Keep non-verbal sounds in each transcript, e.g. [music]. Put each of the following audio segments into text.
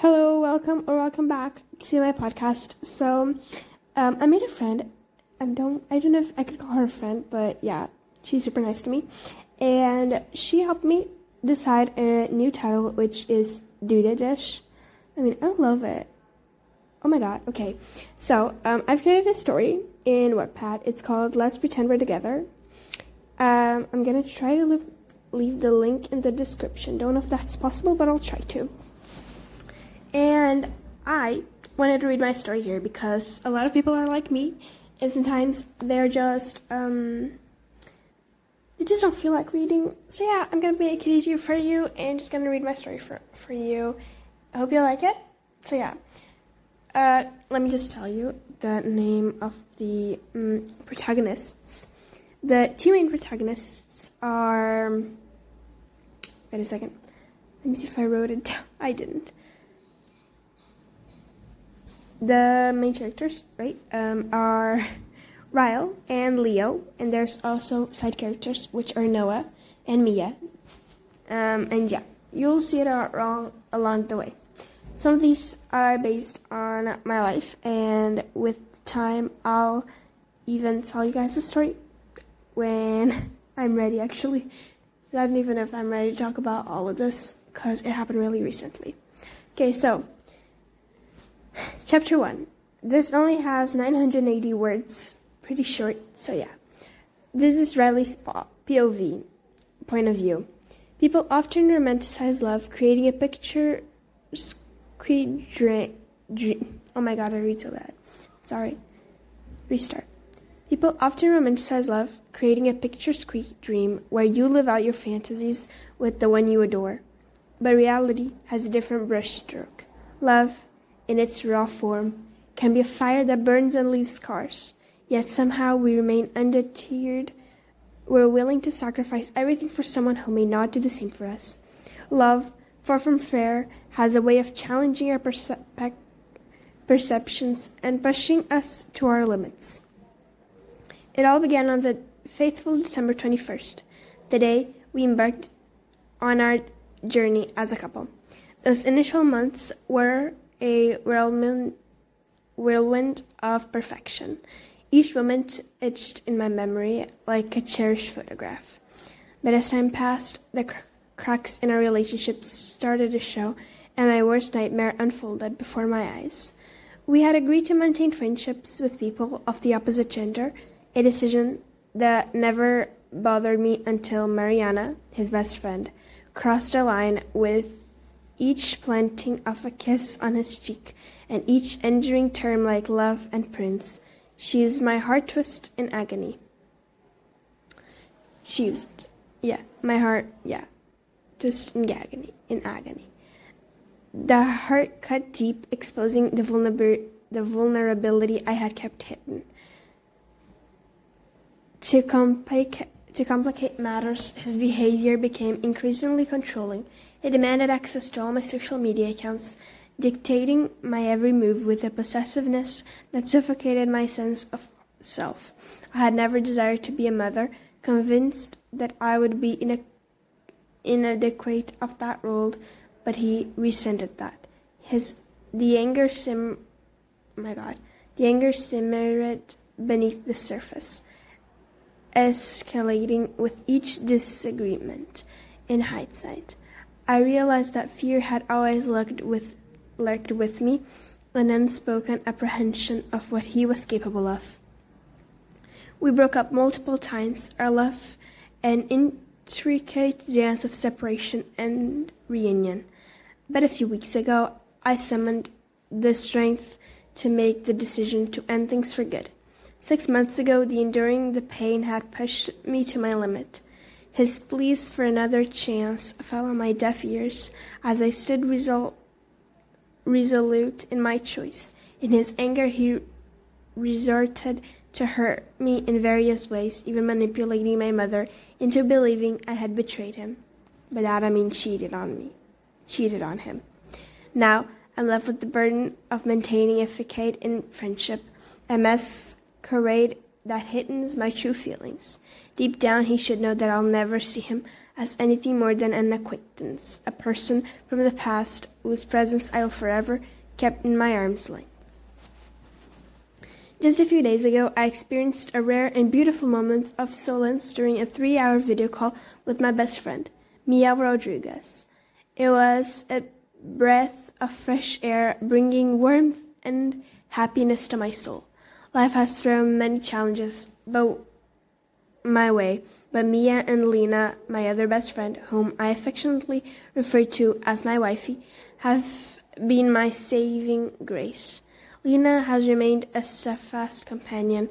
Hello, welcome or welcome back to my podcast. So, um, I made a friend. I don't, I don't know if I could call her a friend, but yeah, she's super nice to me, and she helped me decide a new title, which is Duda Dish. I mean, I love it. Oh my god. Okay, so um, I've created a story in Wattpad. It's called Let's Pretend We're Together. Um, I'm gonna try to leave, leave the link in the description. Don't know if that's possible, but I'll try to. And I wanted to read my story here because a lot of people are like me, and sometimes they're just um, they just don't feel like reading. So yeah, I'm gonna make it easier for you and just gonna read my story for for you. I hope you like it. So yeah. Uh, let me just tell you the name of the um, protagonists. The two main protagonists are. Wait a second. Let me see if I wrote it [laughs] down. I didn't. The main characters, right, um, are [laughs] Riley and Leo, and there's also side characters, which are Noah and Mia. Um, and yeah, you'll see it all along the way. Some of these are based on my life, and with time, I'll even tell you guys the story when [laughs] I'm ready, actually. I don't even know if I'm ready to talk about all of this because it happened really recently. Okay, so, chapter 1. This only has 980 words, pretty short, so yeah. This is Riley's POV, point of view. People often romanticize love, creating a picture. Oh my god, I read so bad. Sorry. Restart. People often romanticize love, creating a picturesque dream where you live out your fantasies with the one you adore. But reality has a different brushstroke. Love, in its raw form, can be a fire that burns and leaves scars. Yet somehow we remain undeterred. We're willing to sacrifice everything for someone who may not do the same for us. Love, far from fair, has a way of challenging our percep- perceptions and pushing us to our limits. It all began on the faithful December 21st, the day we embarked on our journey as a couple. Those initial months were a whirlwind, of perfection. Each moment etched in my memory like a cherished photograph. But as time passed, the cr- cracks in our relationship started to show, and my worst nightmare unfolded before my eyes. We had agreed to maintain friendships with people of the opposite gender, a decision that never bothered me until Mariana, his best friend, crossed a line with each planting of a kiss on his cheek and each entering term like love and prince. She used my heart twist in agony. She used, yeah, my heart, yeah, twist in agony, in agony. The heart cut deep, exposing the, vulner- the vulnerability I had kept hidden. To, complicate, to complicate matters, his behavior became increasingly controlling. He demanded access to all my social media accounts, dictating my every move with a possessiveness that suffocated my sense of self. I had never desired to be a mother, convinced that I would be in inadequate of that role, but he resented that. His the anger sim my god. The anger simmered beneath the surface, escalating with each disagreement. In hindsight, I realized that fear had always lurked with lurked with me, an unspoken apprehension of what he was capable of. We broke up multiple times, our love an intricate dance of separation and reunion. But a few weeks ago, I summoned the strength to make the decision to end things for good. Six months ago, the enduring the pain had pushed me to my limit. His pleas for another chance fell on my deaf ears as I stood resol- resolute in my choice. In his anger, he resorted to hurt me in various ways, even manipulating my mother into believing I had betrayed him. By that I mean cheated on me cheated on him. Now I'm left with the burden of maintaining a facade in friendship, a masquerade that hiddens my true feelings. Deep down, he should know that I'll never see him as anything more than an acquaintance, a person from the past whose presence I'll forever keep in my arm's length. Just a few days ago, I experienced a rare and beautiful moment of solace during a three hour video call with my best friend, Mia Rodriguez. It was a breath of fresh air, bringing warmth and happiness to my soul. Life has thrown many challenges but my way, but Mia and Lena, my other best friend, whom I affectionately refer to as my wifey, have been my saving grace. Lena has remained a steadfast companion,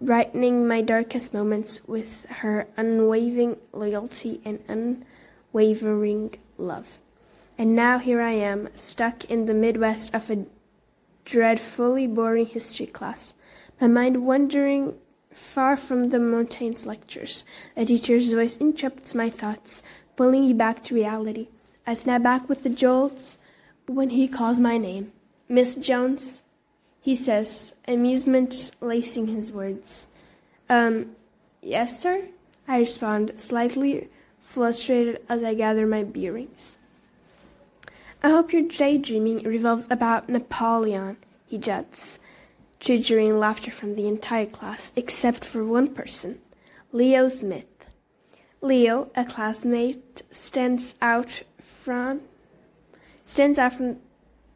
brightening my darkest moments with her unwavering loyalty and unwavering love. And now here I am, stuck in the Midwest of a dreadfully boring history class, my mind wandering far from the mountain's lectures. A teacher's voice interrupts my thoughts, pulling me back to reality. I snap back with the jolts when he calls my name. Miss Jones, he says, amusement lacing his words. Um, yes, sir? I respond, slightly frustrated as I gather my bearings. I hope your daydreaming revolves about Napoleon, he juts, triggering laughter from the entire class except for one person, Leo Smith. Leo, a classmate, stands out from stands out from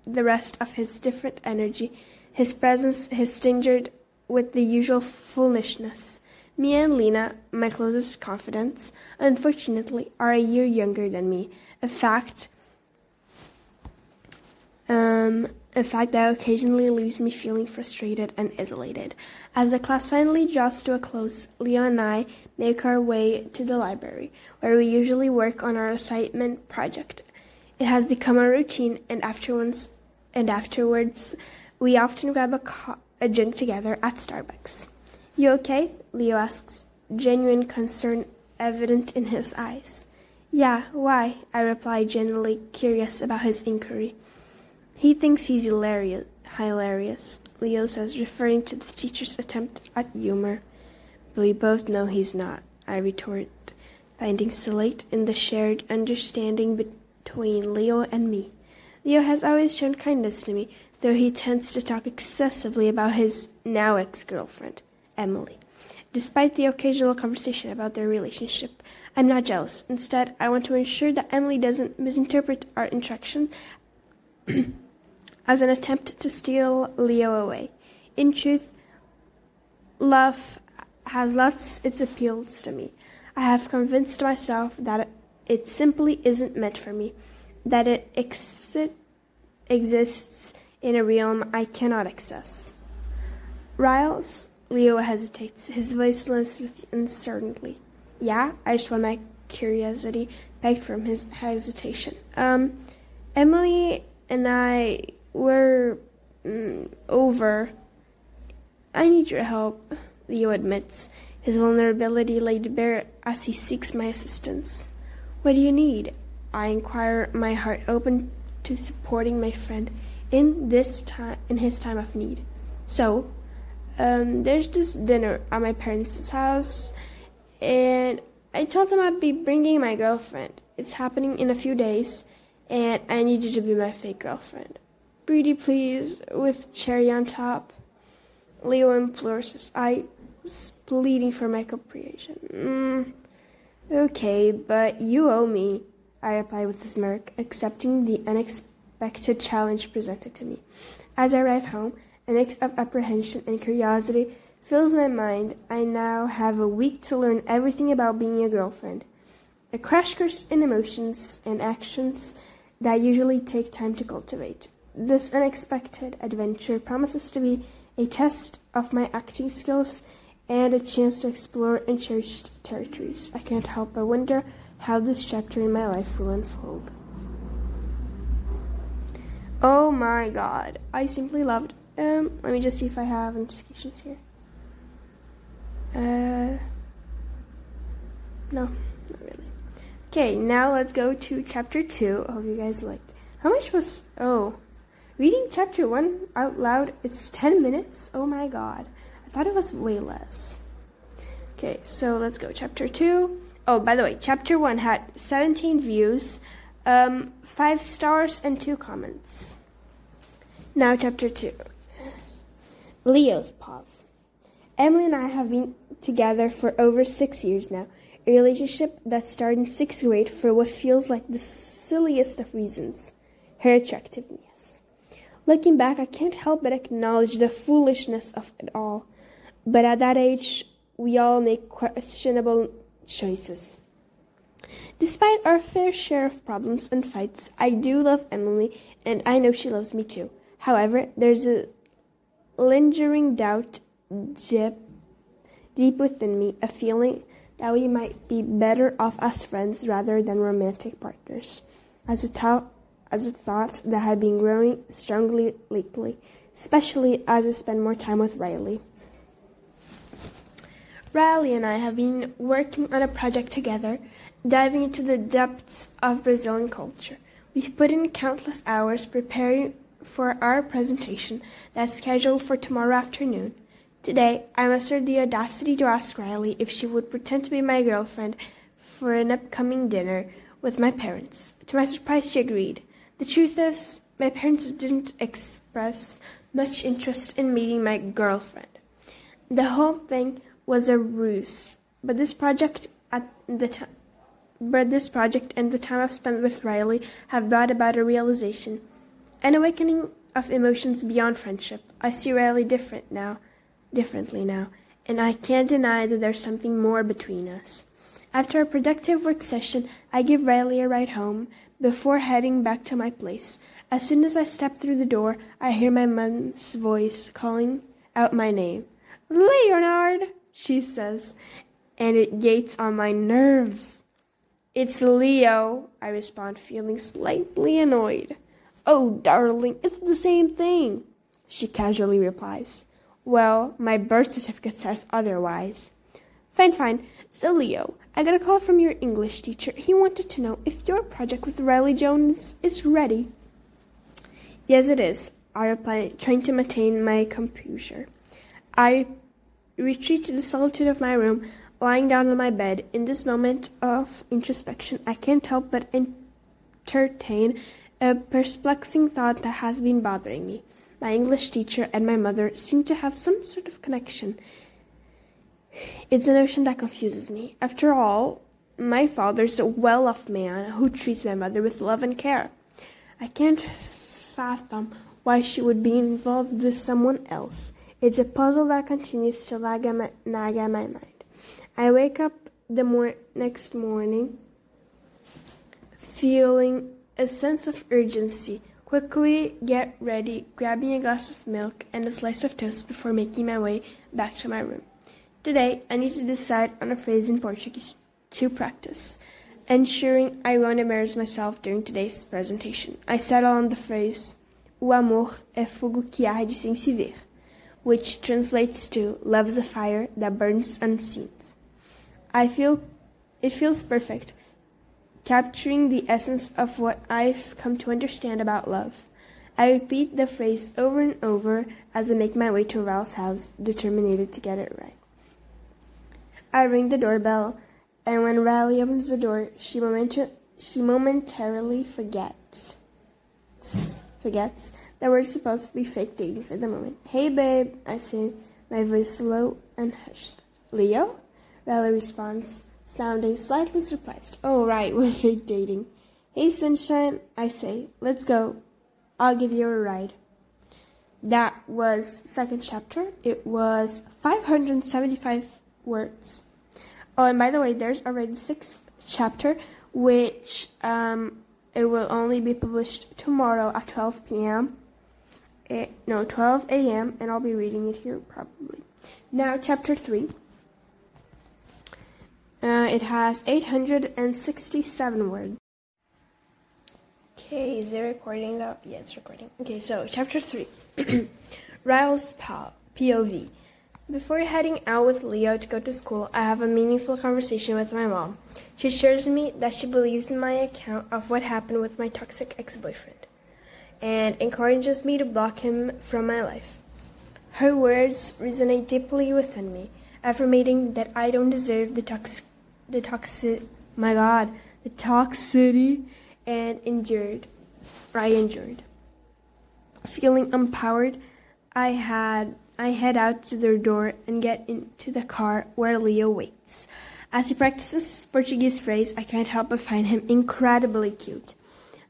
the rest of his different energy his presence is tinged with the usual foolishness. Me and Lena, my closest confidants, unfortunately, are a year younger than me. A fact, um, a fact that occasionally leaves me feeling frustrated and isolated. As the class finally draws to a close, Leo and I make our way to the library, where we usually work on our assignment project. It has become a routine, and afterwards, and afterwards, we often grab a, co- a drink together at Starbucks. You okay? Leo asks, genuine concern evident in his eyes. Yeah, why? I reply, genuinely curious about his inquiry. He thinks he's hilarious, hilarious, Leo says, referring to the teacher's attempt at humor. But we both know he's not, I retort, finding solace in the shared understanding between Leo and me. Leo has always shown kindness to me, though he tends to talk excessively about his now ex girlfriend, Emily. Despite the occasional conversation about their relationship, I'm not jealous. Instead, I want to ensure that Emily doesn't misinterpret our interaction as an attempt to steal Leo away. In truth, love has lots its appeals to me. I have convinced myself that it simply isn't meant for me, that it ex- exists in a realm I cannot access. Riles? Leo hesitates, his voice lends with uncertainty. Yeah? I just want my curiosity pegged from his hesitation. Um, Emily and I were mm, over. I need your help, Leo admits, his vulnerability laid bare as he seeks my assistance. What do you need? I inquire, my heart open to supporting my friend in this time in his time of need. So, um, there's this dinner at my parents' house, and I told them I'd be bringing my girlfriend. It's happening in a few days, and I need you to be my fake girlfriend. Pretty please, with cherry on top. Leo implores his eye, pleading for my cooperation. Mm, okay, but you owe me, I reply with a smirk, accepting the unexpected unexpected challenge presented to me. As I arrive home, a mix of apprehension and curiosity fills my mind. I now have a week to learn everything about being a girlfriend. A crash course in emotions and actions that usually take time to cultivate. This unexpected adventure promises to be a test of my acting skills and a chance to explore uncherished territories. I can't help but wonder how this chapter in my life will unfold. Oh my god. I simply loved um let me just see if I have notifications here. Uh no, not really. Okay, now let's go to chapter two. I hope you guys liked. How much was oh reading chapter one out loud, it's ten minutes? Oh my god. I thought it was way less. Okay, so let's go. Chapter 2. Oh, by the way, chapter 1 had 17 views, um, 5 stars, and 2 comments. Now, chapter 2. Leo's POV. Emily and I have been together for over six years now, a relationship that started in sixth grade for what feels like the silliest of reasons her attractiveness. Looking back, I can't help but acknowledge the foolishness of it all. But at that age, we all make questionable choices. Despite our fair share of problems and fights, I do love Emily, and I know she loves me too. However, there's a lingering doubt deep, deep within me, a feeling that we might be better off as friends rather than romantic partners. As a, to- as a thought that had been growing strongly lately, especially as I spend more time with Riley. Riley and I have been working on a project together, diving into the depths of Brazilian culture. We've put in countless hours preparing for our presentation that's scheduled for tomorrow afternoon. Today, I mustered the audacity to ask Riley if she would pretend to be my girlfriend for an upcoming dinner with my parents. To my surprise, she agreed. The truth is, my parents didn't express much interest in meeting my girlfriend. The whole thing was a ruse. But this project at the but this project and the time I've spent with Riley have brought about a realization, an awakening of emotions beyond friendship. I see Riley different now, differently now, and I can't deny that there's something more between us. After a productive work session, I give Riley a ride home before heading back to my place. As soon as I step through the door, I hear my mom's voice calling out my name. Leonard! she says, and it grates on my nerves. It's Leo, I respond, feeling slightly annoyed. Oh, darling, it's the same thing, she casually replies. Well, my birth certificate says otherwise. Fine, fine. So, Leo, I got a call from your English teacher. He wanted to know if your project with Riley Jones is ready. Yes, it is, I replied, trying to maintain my composure. I retreat to the solitude of my room, lying down on my bed. In this moment of introspection, I can't help but entertain a perplexing thought that has been bothering me. My English teacher and my mother seem to have some sort of connection. It's a notion that confuses me. After all, my father's a well off man who treats my mother with love and care. I can't fathom why she would be involved with someone else. It's a puzzle that continues to lag at my, nag at my mind. I wake up the mor- next morning feeling a sense of urgency. Quickly get ready, grabbing a glass of milk and a slice of toast before making my way back to my room. Today, I need to decide on a phrase in Portuguese to practice, ensuring I won't embarrass myself during today's presentation. I settle on the phrase O amor é fogo que arde sem se ver which translates to love is a fire that burns unseen. I feel it feels perfect, capturing the essence of what I've come to understand about love. I repeat the phrase over and over as I make my way to Ralph's house, determined to get it right. I ring the doorbell, and when Riley opens the door, she, moment- she momentarily forgets. Forgets that we're supposed to be fake dating for the moment. Hey, babe, I say, my voice low and hushed. Leo? Riley responds, sounding slightly surprised. Oh, right, [laughs] we're fake dating. Hey, sunshine, I say, let's go. I'll give you a ride. That was second chapter. It was 575 words. Oh, and by the way, there's already sixth chapter, which um, it will only be published tomorrow at 12 p.m it, no, 12 a.m., and I'll be reading it here probably. Now, chapter 3. Uh, it has 867 words. Okay, is it recording though? Yeah, it's recording. Okay, so chapter 3. [clears throat] Riles POV. Before heading out with Leo to go to school, I have a meaningful conversation with my mom. She assures me that she believes in my account of what happened with my toxic ex boyfriend and encourages me to block him from my life. Her words resonate deeply within me. affirming that I don't deserve the tox, the toxic, my God, the toxicity, and endured. I endured. Feeling empowered, I had I head out to their door and get into the car where Leo waits. As he practices his Portuguese phrase, I can't help but find him incredibly cute.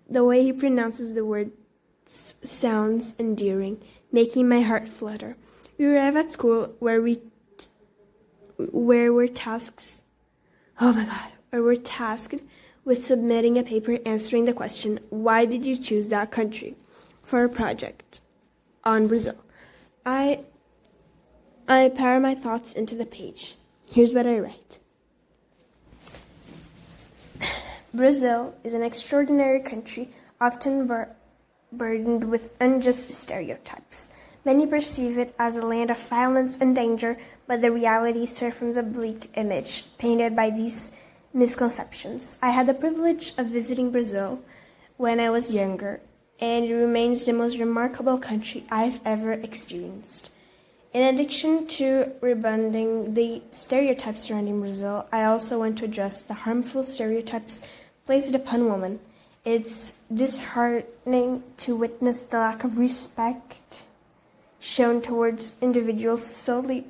The way he pronounces the word sounds endearing, making my heart flutter. We arrive at school where we t- where we're tasks oh my god, where we're tasked with submitting a paper answering the question, why did you choose that country for a project on Brazil? I I pour my thoughts into the page. Here's what I write. Brazil is an extraordinary country, often bur- burdened with unjust stereotypes. Many perceive it as a land of violence and danger, but the reality far from the bleak image painted by these misconceptions. I had the privilege of visiting Brazil when I was younger, and it remains the most remarkable country I've ever experienced. In addition to rebutting the stereotypes surrounding Brazil, I also want to address the harmful stereotypes placed upon women. It's disheartening to witness the lack of respect shown towards individuals solely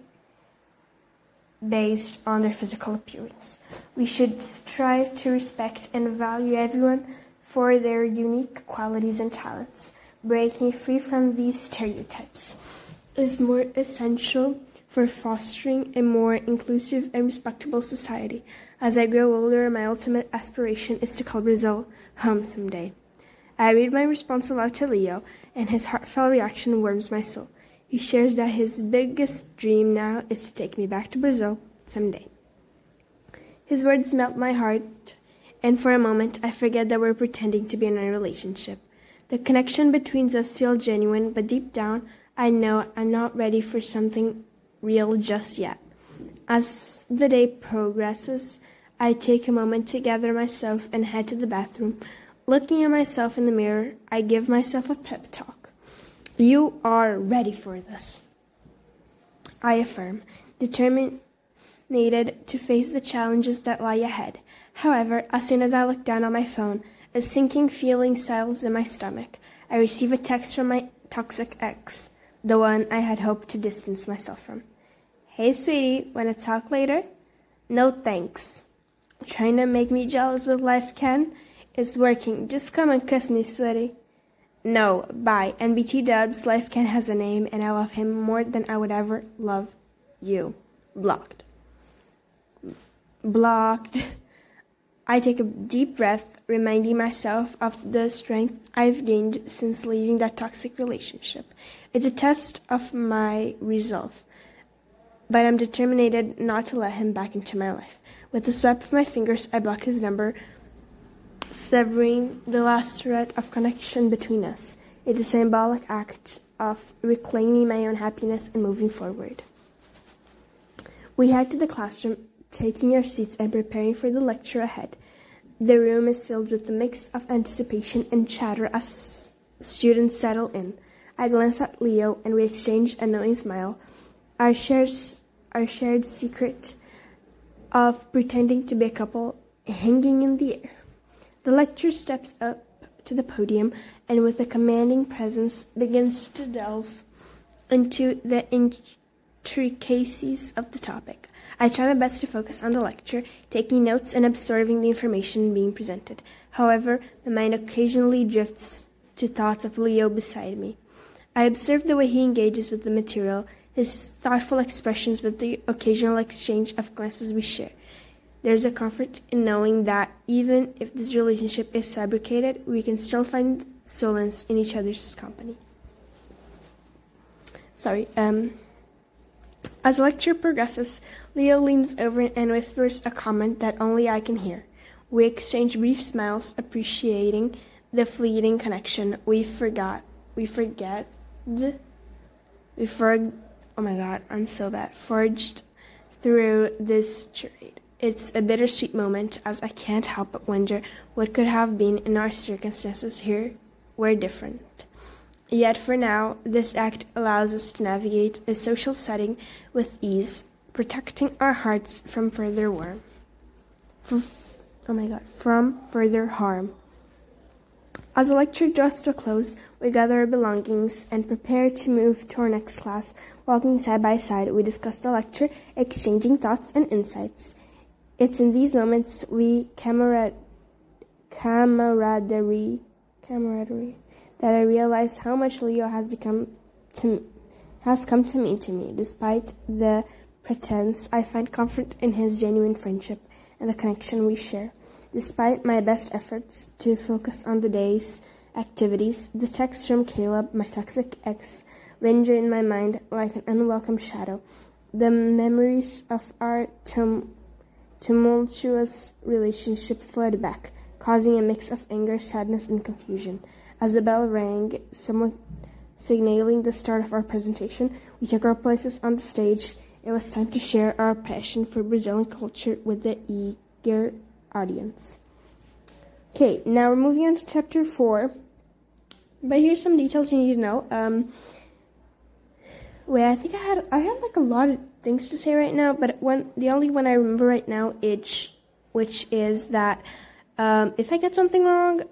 based on their physical appearance. We should strive to respect and value everyone for their unique qualities and talents, breaking free from these stereotypes is more essential for fostering a more inclusive and respectable society. As I grow older, my ultimate aspiration is to call Brazil home someday. I read my response aloud to Leo, and his heartfelt reaction warms my soul. He shares that his biggest dream now is to take me back to Brazil someday. His words melt my heart, and for a moment I forget that we're pretending to be in a relationship. The connection between us feels genuine, but deep down, I know I'm not ready for something real just yet. As the day progresses, I take a moment to gather myself and head to the bathroom. Looking at myself in the mirror, I give myself a pep talk. You are ready for this. I affirm, determined to face the challenges that lie ahead. However, as soon as I look down on my phone, a sinking feeling settles in my stomach. I receive a text from my toxic ex the one I had hoped to distance myself from. Hey, sweetie, wanna talk later? No thanks. Trying to make me jealous with life, Ken? It's working. Just come and kiss me, sweetie. No, bye. NBT dubs, Life Ken has a name, and I love him more than I would ever love you. Blocked. Blocked. [laughs] I take a deep breath, reminding myself of the strength I've gained since leaving that toxic relationship. It's a test of my resolve, but I'm determined not to let him back into my life. With a swipe of my fingers, I block his number, severing the last thread of connection between us. It's a symbolic act of reclaiming my own happiness and moving forward. We head to the classroom taking our seats and preparing for the lecture ahead. The room is filled with a mix of anticipation and chatter as students settle in. I glance at Leo and we exchange a knowing smile. Our, shares, our shared secret of pretending to be a couple hanging in the air. The lecturer steps up to the podium and, with a commanding presence, begins to delve into the intricacies of the topic. I try my best to focus on the lecture, taking notes and absorbing the information being presented. However, my mind occasionally drifts to thoughts of Leo beside me. I observe the way he engages with the material, his thoughtful expressions with the occasional exchange of glances we share. There's a comfort in knowing that even if this relationship is fabricated, we can still find solace in each other's company. Sorry, um, as lecture progresses, Leo leans over and whispers a comment that only I can hear. We exchange brief smiles, appreciating the fleeting connection. We forgot. We forget. We for. Oh my god, I'm so bad. Forged through this charade. It's a bittersweet moment as I can't help but wonder what could have been in our circumstances here were different. Yet for now, this act allows us to navigate a social setting with ease, protecting our hearts from further harm. oh my god, from further harm. As the lecture draws to a close, we gather our belongings and prepare to move to our next class. Walking side by side, we discuss the lecture, exchanging thoughts and insights. It's in these moments we camarad camaraderie camaraderie that I realize how much Leo has become to has come to mean to me. Despite the pretense, I find comfort in his genuine friendship and the connection we share. Despite my best efforts to focus on the day's activities, the texts from Caleb, my toxic ex, linger in my mind like an unwelcome shadow. The memories of our tum- tumultuous relationship flood back, causing a mix of anger, sadness, and confusion. As the bell rang, someone signaling the start of our presentation, we took our places on the stage. It was time to share our passion for Brazilian culture with the eager audience. Okay, now we're moving on to chapter four. But here's some details you need to know. Um, wait, I think I had I had like a lot of things to say right now, but one the only one I remember right now is which is that um, if I get something wrong,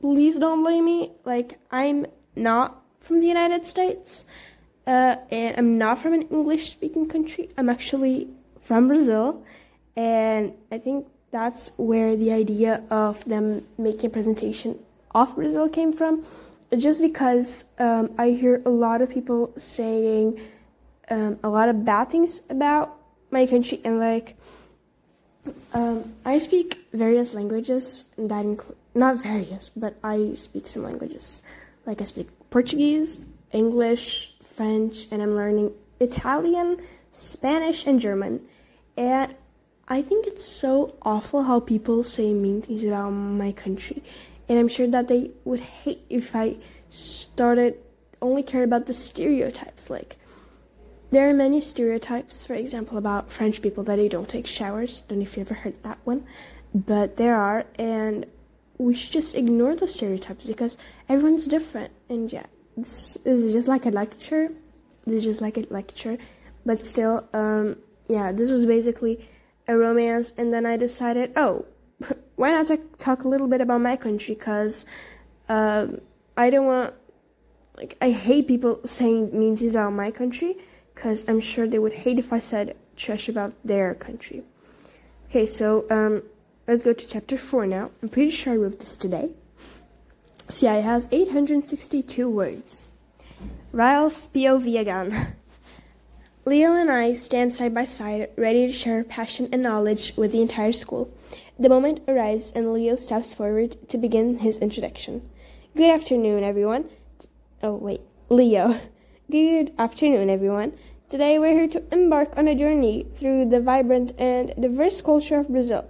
please don't blame me. Like I'm not from the United States, uh, and I'm not from an English speaking country. I'm actually from Brazil, and I think that's where the idea of them making a presentation of Brazil came from. Just because um, I hear a lot of people saying um, a lot of bad things about my country, and like um, I speak various languages, and that include not various, but I speak some languages. Like I speak Portuguese, English, French, and I'm learning Italian, Spanish, and German. And I think it's so awful how people say mean things about my country. And I'm sure that they would hate if I started only care about the stereotypes. Like, there are many stereotypes, for example, about French people that they don't take showers. Don't know if you ever heard that one. But there are, and we should just ignore the stereotypes because everyone's different. And yeah, this is just like a lecture. This is just like a lecture. But still, um, yeah, this was basically a romance, and then I decided, oh, [laughs] why not talk, talk a little bit about my country? Because um, I don't want, like, I hate people saying mean things about my country, because I'm sure they would hate if I said trash about their country. Okay, so um, let's go to chapter 4 now. I'm pretty sure I wrote this today. See, it has 862 words. Ryle Spioviagan. Leo and I stand side by side, ready to share passion and knowledge with the entire school. The moment arrives, and Leo steps forward to begin his introduction. Good afternoon, everyone. Oh, wait, Leo. Good afternoon, everyone. Today we're here to embark on a journey through the vibrant and diverse culture of Brazil.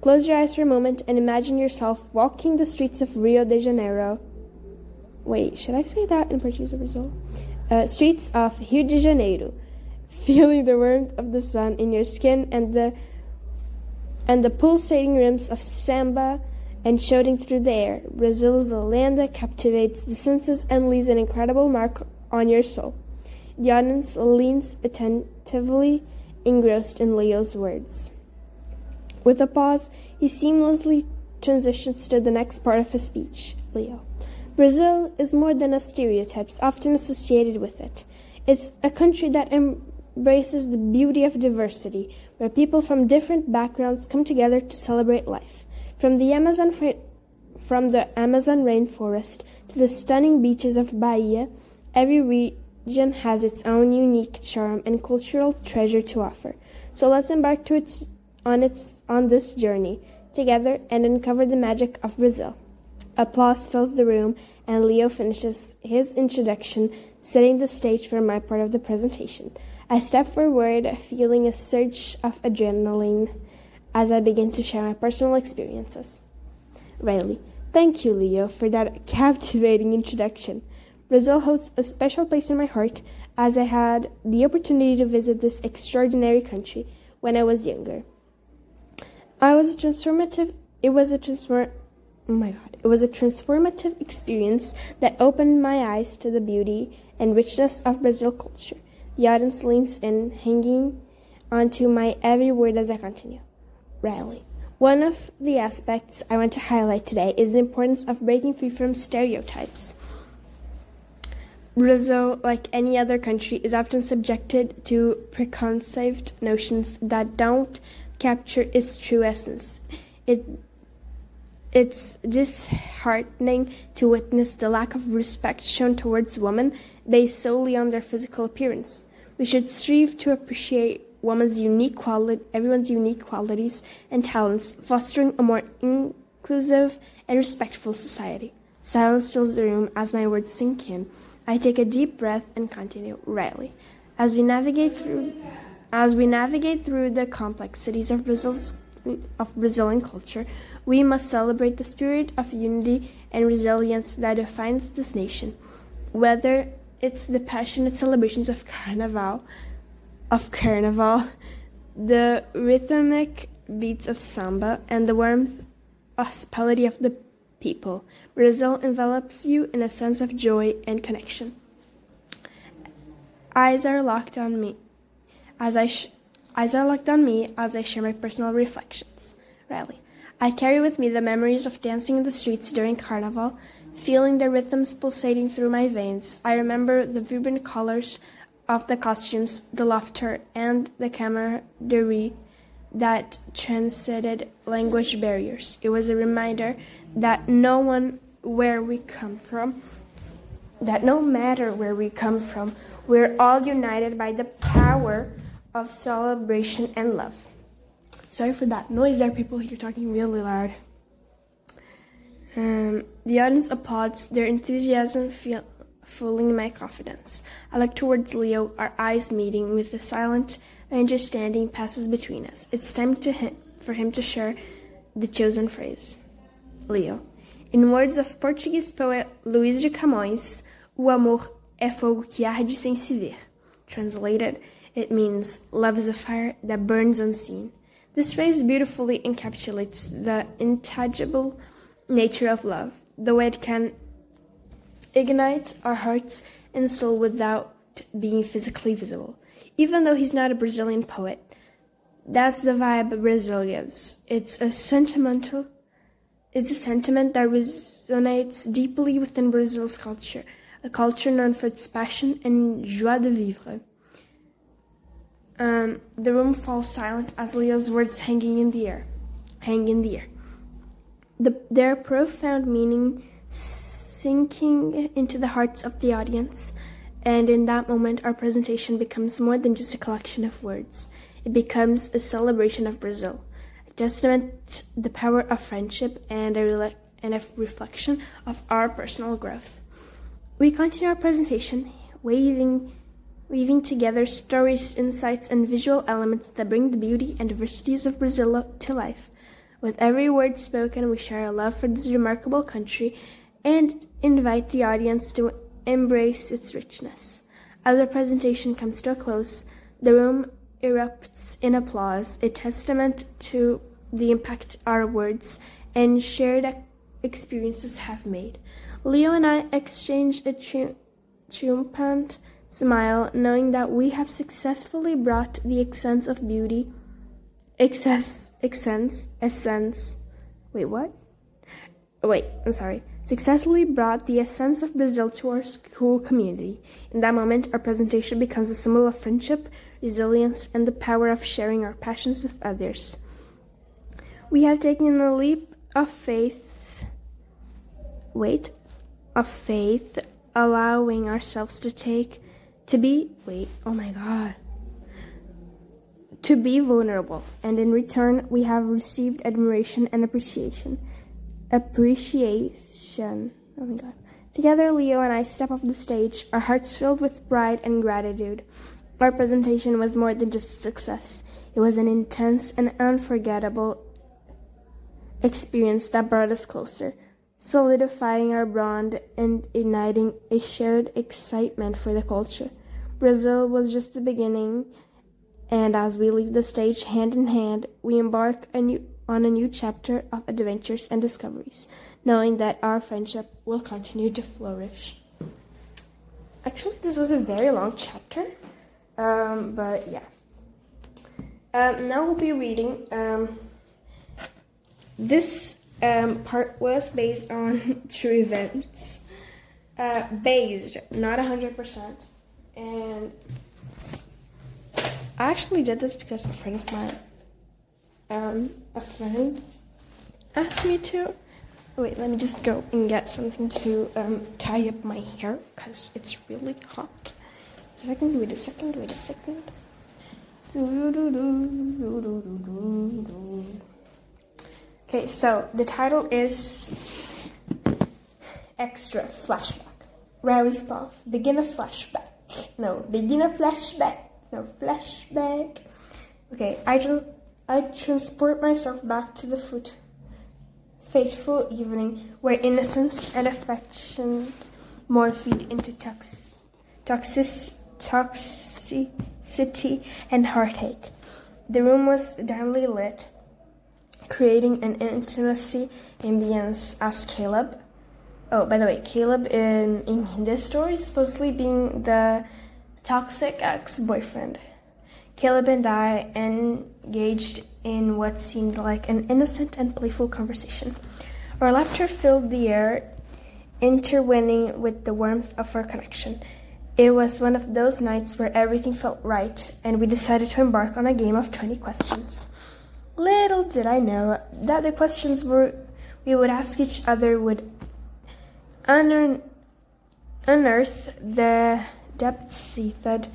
Close your eyes for a moment and imagine yourself walking the streets of Rio de Janeiro. Wait, should I say that in Portuguese of Brazil? Uh, streets of Rio de Janeiro [laughs] feeling the warmth of the sun in your skin and the and the pulsating rims of samba and shouting through the air. Brazil is a land that captivates the senses and leaves an incredible mark on your soul. The audience leans attentively, engrossed in Leo's words. With a pause, he seamlessly transitions to the next part of his speech. Leo. Brazil is more than a stereotypes often associated with it. It's a country that embraces the beauty of diversity, where people from different backgrounds come together to celebrate life. From the Amazon from the Amazon rainforest to the stunning beaches of Bahia, every region has its own unique charm and cultural treasure to offer. So let's embark to its, on its on this journey together and uncover the magic of Brazil. Applause fills the room, and Leo finishes his introduction, setting the stage for my part of the presentation. I step forward, feeling a surge of adrenaline as I begin to share my personal experiences. Riley, thank you, Leo, for that captivating introduction. Brazil holds a special place in my heart as I had the opportunity to visit this extraordinary country when I was younger. I was a transformative it was a transform oh my god it was a transformative experience that opened my eyes to the beauty and richness of Brazil culture. The audience leans in, hanging onto my every word as I continue. Riley. One of the aspects I want to highlight today is the importance of breaking free from stereotypes. Brazil, like any other country, is often subjected to preconceived notions that don't capture its true essence. It it's disheartening to witness the lack of respect shown towards women based solely on their physical appearance. We should strive to appreciate women's unique quality, everyone's unique qualities and talents, fostering a more inclusive and respectful society. Silence fills the room as my words sink in. I take a deep breath and continue. Riley, as we navigate through, as we navigate through the complexities of Brazil's of Brazilian culture, we must celebrate the spirit of unity and resilience that defines this nation. Whether it's the passionate celebrations of Carnival, of Carnival, the rhythmic beats of samba, and the warmth hospitality of the people, Brazil envelops you in a sense of joy and connection. Eyes are locked on me as I sh- eyes are locked on me as I share my personal reflections. Riley. I carry with me the memories of dancing in the streets during Carnival, feeling the rhythms pulsating through my veins. I remember the vibrant colors of the costumes, the laughter, and the camaraderie that transcended language barriers. It was a reminder that no one where we come from, that no matter where we come from, we're all united by the power of celebration and love. Sorry for that noise. There are people here talking really loud. Um, the audience applauds, their enthusiasm feel, fooling my confidence. I look towards Leo, our eyes meeting with a silent understanding passes between us. It's time to him, for him to share the chosen phrase. Leo. In words of Portuguese poet Luís de Camões, o amor é fogo que arde sem se ver. Translated, it means love is a fire that burns unseen. This phrase beautifully encapsulates the intangible nature of love, the way it can ignite our hearts and soul without being physically visible. Even though he's not a Brazilian poet, that's the vibe Brazil gives. It's a sentimental it's a sentiment that resonates deeply within Brazil's culture, a culture known for its passion and joie de vivre. Um, the room falls silent as Leo's words hanging in the air, hang in the air. The, their profound meaning sinking into the hearts of the audience, and in that moment, our presentation becomes more than just a collection of words. It becomes a celebration of Brazil, a testament to the power of friendship and a, and a reflection of our personal growth. We continue our presentation, waving weaving together stories, insights, and visual elements that bring the beauty and diversities of Brazil to life. With every word spoken, we share a love for this remarkable country and invite the audience to embrace its richness. As our presentation comes to a close, the room erupts in applause, a testament to the impact our words and shared experiences have made. Leo and I exchange a tri- triumphant smile, knowing that we have successfully brought the essence of beauty, excess, essence, essence. Wait, what? Wait, I'm sorry. Successfully brought the essence of Brazil to our school community. In that moment, our presentation becomes a symbol of friendship, resilience, and the power of sharing our passions with others. We have taken a leap of faith. Wait, of faith, allowing ourselves to take to be, wait, oh my god. To be vulnerable, and in return, we have received admiration and appreciation. Appreciation. Oh my god. Together, Leo and I step off the stage, our hearts filled with pride and gratitude. Our presentation was more than just a success, it was an intense and unforgettable experience that brought us closer solidifying our bond and igniting a shared excitement for the culture. Brazil was just the beginning, and as we leave the stage hand in hand, we embark a new, on a new chapter of adventures and discoveries, knowing that our friendship will continue to flourish. Actually, this was a very long chapter, um, but yeah. Um, now we'll be reading. Um, this um, part was based on [laughs] true events. Uh, based, not 100%. And I actually did this because a friend of mine, um, a friend asked me to. Wait, let me just go and get something to um, tie up my hair because it's really hot. A second, wait a second, wait a second. Okay, so the title is Extra Flashback. Riley's Path. Begin a flashback. No, begin a flashback. No, flashback. Okay, I, tra- I transport myself back to the foot. Fateful evening where innocence and affection more feed into tox- toxic- toxicity and heartache. The room was dimly lit creating an intimacy ambience as Caleb. Oh, by the way, Caleb in, in this story is supposedly being the toxic ex boyfriend. Caleb and I engaged in what seemed like an innocent and playful conversation. Our laughter filled the air, intertwining with the warmth of our connection. It was one of those nights where everything felt right, and we decided to embark on a game of 20 questions. Little did I know that the questions were we would ask each other would unearth, the depth-seated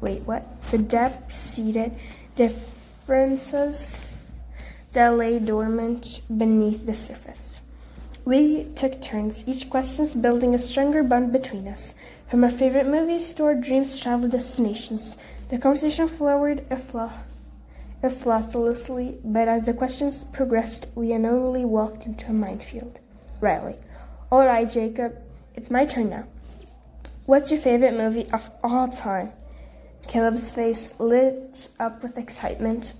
wait what the depth-seated differences that lay dormant beneath the surface. We took turns, each questions building a stronger bond between us. From our favorite movies to our dreams travel destinations, the conversation flowered flawlessly, but as the questions progressed, we unknowingly walked into a minefield. Riley. All right, Jacob, it's my turn now. What's your favorite movie of all time? Caleb's face lit up with excitement,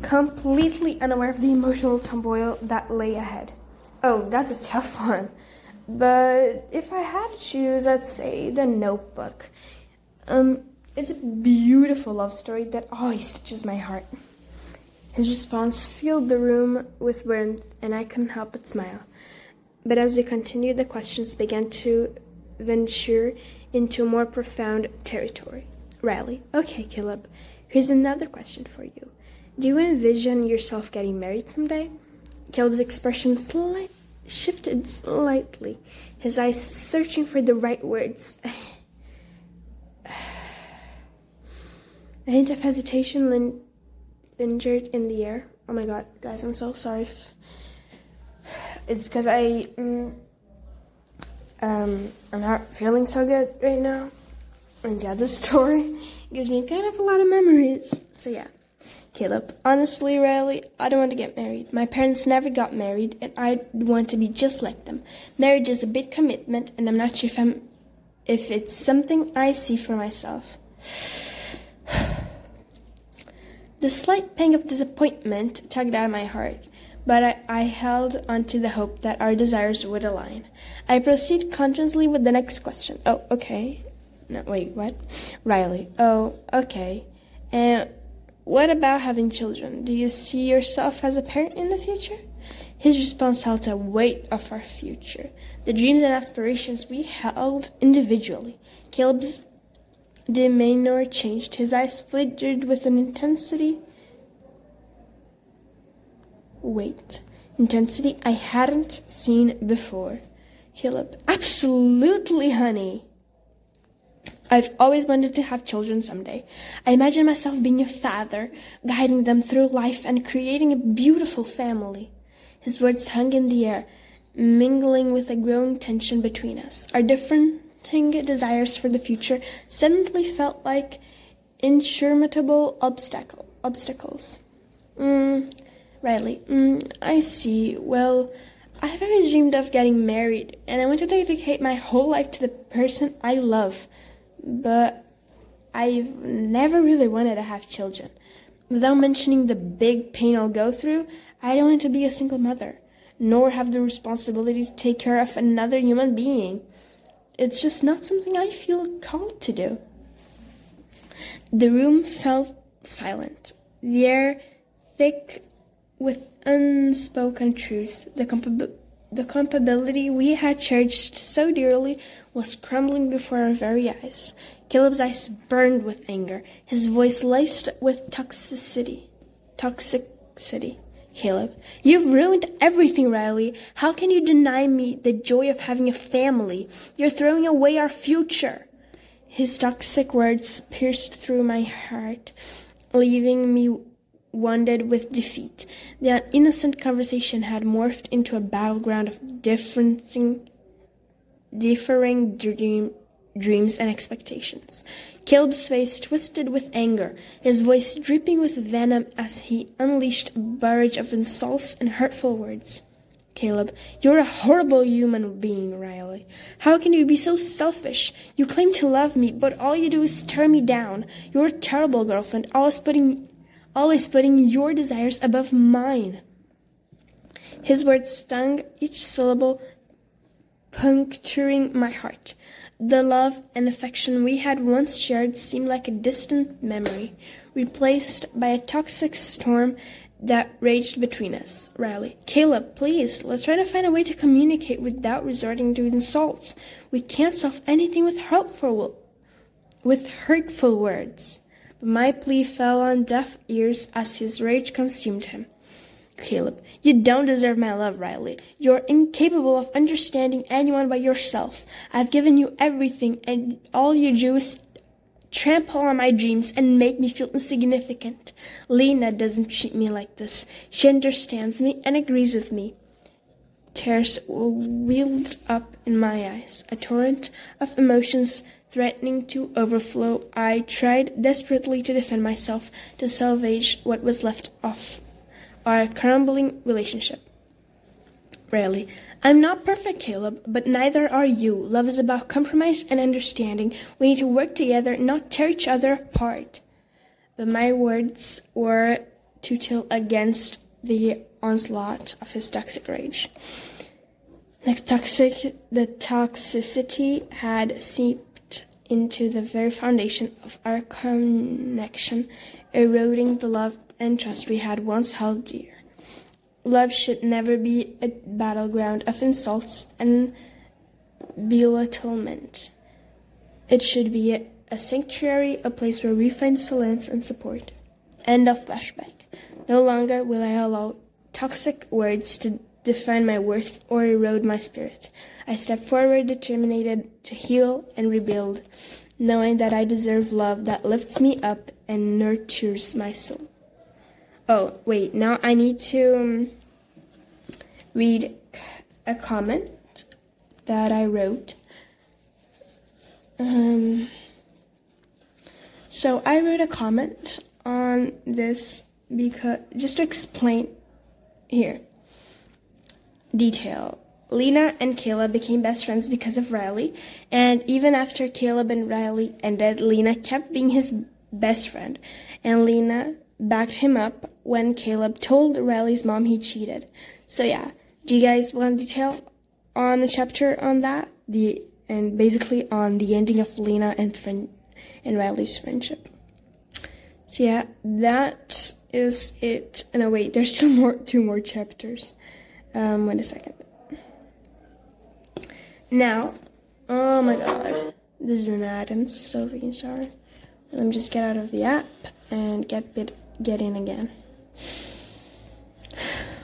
completely unaware of the emotional turmoil that lay ahead. Oh, that's a tough [laughs] one. But if I had to choose, I'd say The Notebook. Um, it's a beautiful love story that always touches my heart. His response filled the room with warmth, and I couldn't help but smile. But as we continued, the questions began to venture into more profound territory. Riley, okay, Caleb, here's another question for you. Do you envision yourself getting married someday? Caleb's expression slight, shifted slightly, his eyes searching for the right words. [sighs] A hint of hesitation lin- lingered in the air. Oh my god, guys, I'm so sorry. If it's because I mm, um I'm not feeling so good right now. And yeah, this [laughs] story gives me kind of a lot of memories. So yeah. Caleb, honestly, Riley, I don't want to get married. My parents never got married, and I want to be just like them. Marriage is a big commitment, and I'm not sure if I'm, if it's something I see for myself. [sighs] The slight pang of disappointment tugged at my heart, but I, I held on to the hope that our desires would align. I proceed consciously with the next question. Oh, okay. No, wait, what? Riley. Oh, okay. And what about having children? Do you see yourself as a parent in the future? His response held a weight of our future, the dreams and aspirations we held individually. Caleb's demeanor changed. His eyes flickered with an intensity. Wait, intensity I hadn't seen before. Caleb, absolutely, honey. I've always wanted to have children someday. I imagine myself being a father, guiding them through life and creating a beautiful family. His words hung in the air, mingling with a growing tension between us. Our differing desires for the future suddenly felt like insurmountable obstacle, obstacles. Mm, Riley, mm, I see. Well, I've always dreamed of getting married, and I want to dedicate my whole life to the person I love. But I've never really wanted to have children. Without mentioning the big pain I'll go through, I don't want to be a single mother, nor have the responsibility to take care of another human being. It's just not something I feel called to do. The room felt silent. The air thick with unspoken truth. The, compa- the compatibility we had cherished so dearly was crumbling before our very eyes. Caleb's eyes burned with anger, his voice laced with toxicity. Toxicity. Caleb, you've ruined everything, Riley. How can you deny me the joy of having a family? You're throwing away our future. His toxic words pierced through my heart, leaving me wounded with defeat. The innocent conversation had morphed into a battleground of differing, differing dream, dreams and expectations. Caleb's face twisted with anger, his voice dripping with venom as he unleashed a barrage of insults and hurtful words. Caleb, you're a horrible human being, Riley. How can you be so selfish? You claim to love me, but all you do is tear me down. You're a terrible girlfriend, always putting always putting your desires above mine. His words stung, each syllable puncturing my heart. The love and affection we had once shared seemed like a distant memory, replaced by a toxic storm that raged between us. Riley, Caleb, please, let's try to find a way to communicate without resorting to insults. We can't solve anything with hurtful, with hurtful words. My plea fell on deaf ears as his rage consumed him. Caleb, you don't deserve my love, Riley. You're incapable of understanding anyone but yourself. I've given you everything, and all you do is trample on my dreams and make me feel insignificant. Lena doesn't treat me like this. She understands me and agrees with me. Tears welled up in my eyes, a torrent of emotions threatening to overflow. I tried desperately to defend myself, to salvage what was left of our crumbling relationship. Rarely. I'm not perfect, Caleb, but neither are you. Love is about compromise and understanding. We need to work together, not tear each other apart. But my words were to tilt against the onslaught of his toxic rage. The toxic, the toxicity had seeped into the very foundation of our connection, eroding the love and trust we had once held dear. Love should never be a battleground of insults and belittlement. It should be a, a sanctuary, a place where we find solace and support. End of flashback. No longer will I allow toxic words to define my worth or erode my spirit. I step forward determined to heal and rebuild, knowing that I deserve love that lifts me up and nurtures my soul. Oh, wait, now I need to um, read a comment that I wrote. Um, so I wrote a comment on this because just to explain here. Detail. Lena and Caleb became best friends because of Riley, and even after Caleb and Riley ended, Lena kept being his best friend, and Lena backed him up when Caleb told Riley's mom he cheated. So yeah, do you guys want a detail on a chapter on that? The and basically on the ending of Lena and friend and Riley's friendship. So yeah, that is it. No wait, there's still more two more chapters. Um, wait a second. Now, oh my god, this is an ad. I'm so freaking sorry. Let me just get out of the app and get bit get in again.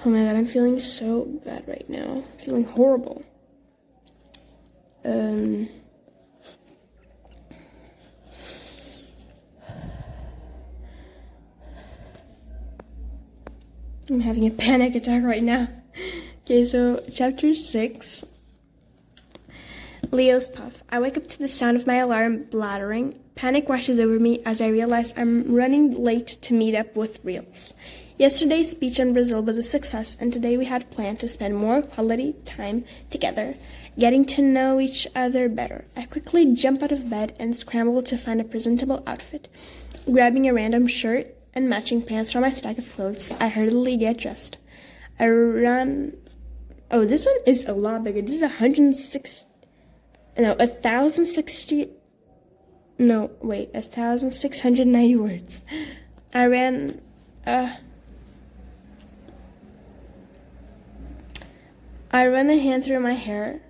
Oh my god, I'm feeling so bad right now. I'm feeling horrible. Um. I'm having a panic attack right now. [laughs] Okay, so chapter 6 Leo's POV. I wake up to the sound of my alarm blathering. Panic washes over me as I realize I'm running late to meet up with Reels. Yesterday's speech on Brazil was a success, and today we had planned to spend more quality time together, getting to know each other better. I quickly jump out of bed and scramble to find a presentable outfit. Grabbing a random shirt and matching pants from my stack of clothes, I hurriedly get dressed. I run. Oh, this one is a lot bigger. This is 106 no, a thousand sixty. No, wait, a thousand six hundred ninety words. I ran. Uh, I run a hand through my hair.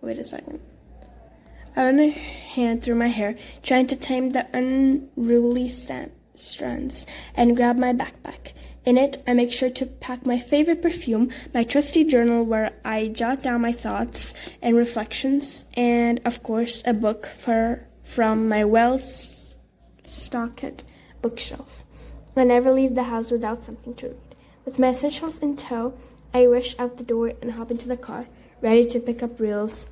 Wait a second. I run a hand through my hair, trying to tame the unruly strands, and grab my backpack. In it, I make sure to pack my favorite perfume, my trusty journal where I jot down my thoughts and reflections, and of course, a book for from my well stocked bookshelf. I never leave the house without something to read. With my essentials in tow, I rush out the door and hop into the car, ready to pick up reels.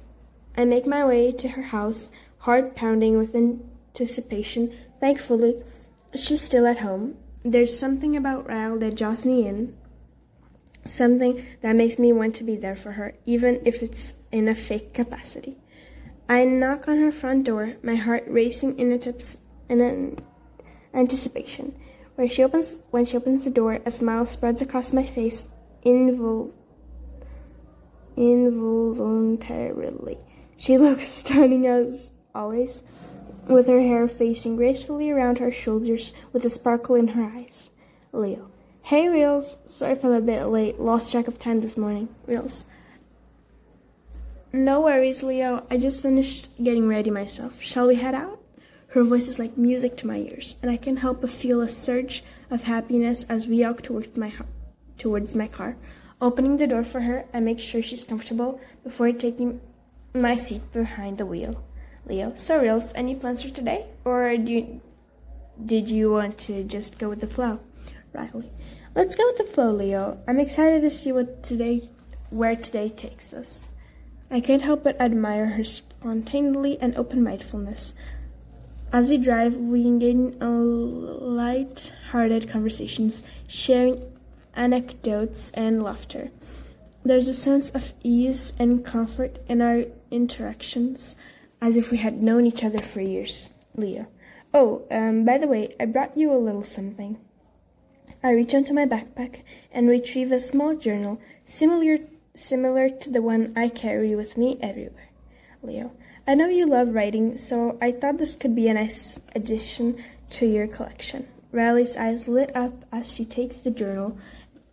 I make my way to her house, heart pounding with anticipation. Thankfully, she's still at home. There's something about Ryle that draws me in, something that makes me want to be there for her, even if it's in a fake capacity. I knock on her front door, my heart racing in, in an anticipation. When she opens, when she opens the door, a smile spreads across my face invol- involuntarily. She [laughs] looks stunning as always, with her hair facing gracefully around her shoulders with a sparkle in her eyes. Leo. Hey, Reels. Sorry if I'm a bit late. Lost track of time this morning. Reels. No worries, Leo. I just finished getting ready myself. Shall we head out? Her voice is like music to my ears, and I can't help but feel a surge of happiness as we walk towards my towards my car. Opening the door for her, I make sure she's comfortable before taking my seat behind the wheel. Leo, so Reels, any plans for today? Or do you, did you want to just go with the flow? Riley, let's go with the flow, Leo. I'm excited to see what today, where today takes us. I can't help but admire her spontaneity and open mindfulness. As we drive, we engage in light-hearted conversations, sharing anecdotes, and laughter. There's a sense of ease and comfort in our interactions, as if we had known each other for years. Leah. Oh, um, by the way, I brought you a little something. I reach into my backpack and retrieve a small journal similar similar to the one I carry with me everywhere. Leo. I know you love writing, so I thought this could be a nice addition to your collection. Riley's eyes lit up as she takes the journal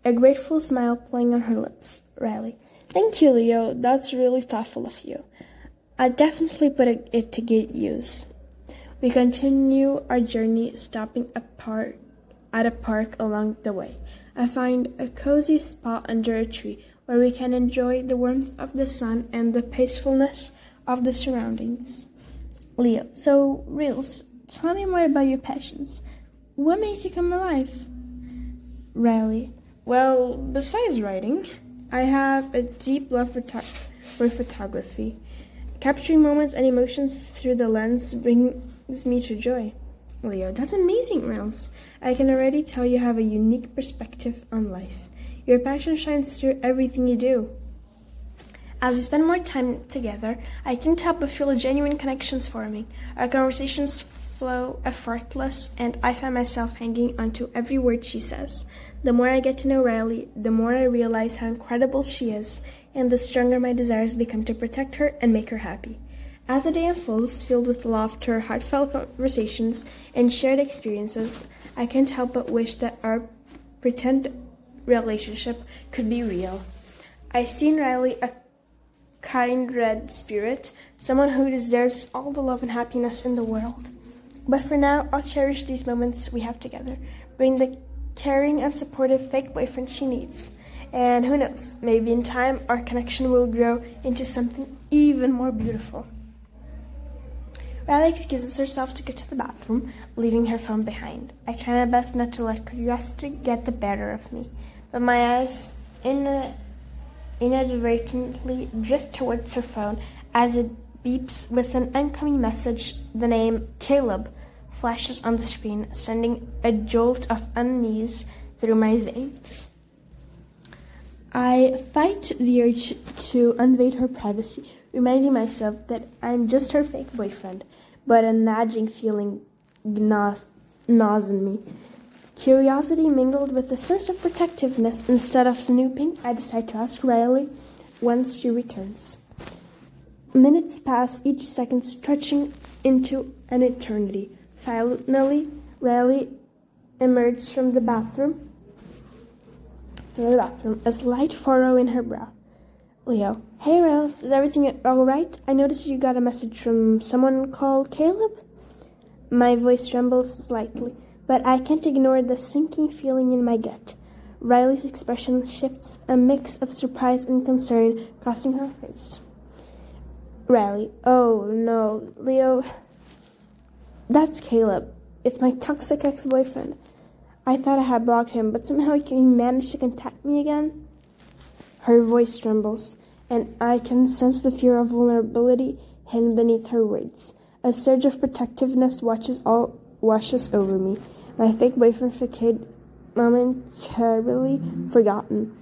a grateful smile playing on her lips. Riley. Thank you, Leo. That's really thoughtful of you. I definitely put it to good use. We continue our journey, stopping apart at a park along the way. I find a cozy spot under a tree where we can enjoy the warmth of the sun and the peacefulness of the surroundings. Leo, so Reels, tell me more about your passions. What makes you come alive? Riley, well, besides writing, I have a deep love for, for photography. Capturing moments and emotions through the lens brings me to joy. Leo, that's amazing, Reels. I can already tell you have a unique perspective on life. Your passion shines through everything you do. As we spend more time together, I can't help but feel a genuine connections forming. Our conversations flow effortless, and I find myself hanging onto every word she says. The more I get to know Riley, the more I realize how incredible she is, and the stronger my desires become to protect her and make her happy. As the day unfolds, filled with laughter, heartfelt conversations, and shared experiences, I can't help but wish that our pretend relationship could be real. I see in Riley a kind red spirit, someone who deserves all the love and happiness in the world. But for now, I'll cherish these moments we have together, bring the caring and supportive fake boyfriend she needs. And who knows, maybe in time our connection will grow into something even more beautiful. Riley excuses herself to go to the bathroom, leaving her phone behind. I try my best not to let curiosity get the better of me, but my eyes inadvertently drift towards her phone as it beeps with an incoming message. The name Caleb flashes on the screen, sending a jolt of unease through my veins. I fight the urge to invade her privacy, reminding myself that I'm just her fake boyfriend, but a nagging feeling gnaws, gnaws in me. Curiosity mingled with a sense of protectiveness. Instead of snooping, I decide to ask Riley once she returns. Minutes pass, each second stretching into an eternity. Finally, Riley emerged from the bathroom. From the bathroom, a slight furrow in her brow. Leo, hey Rose, is everything all right? I noticed you got a message from someone called Caleb. My voice trembles slightly, but I can't ignore the sinking feeling in my gut. Riley's expression shifts, a mix of surprise and concern crossing her face. Riley, oh no, Leo, that's Caleb. It's my toxic ex boyfriend. I thought I had blocked him, but somehow he managed to contact me again. Her voice trembles, and I can sense the fear of vulnerability hidden beneath her words. A surge of protectiveness watches all washes over me. My fake boyfriend facade momentarily forgotten.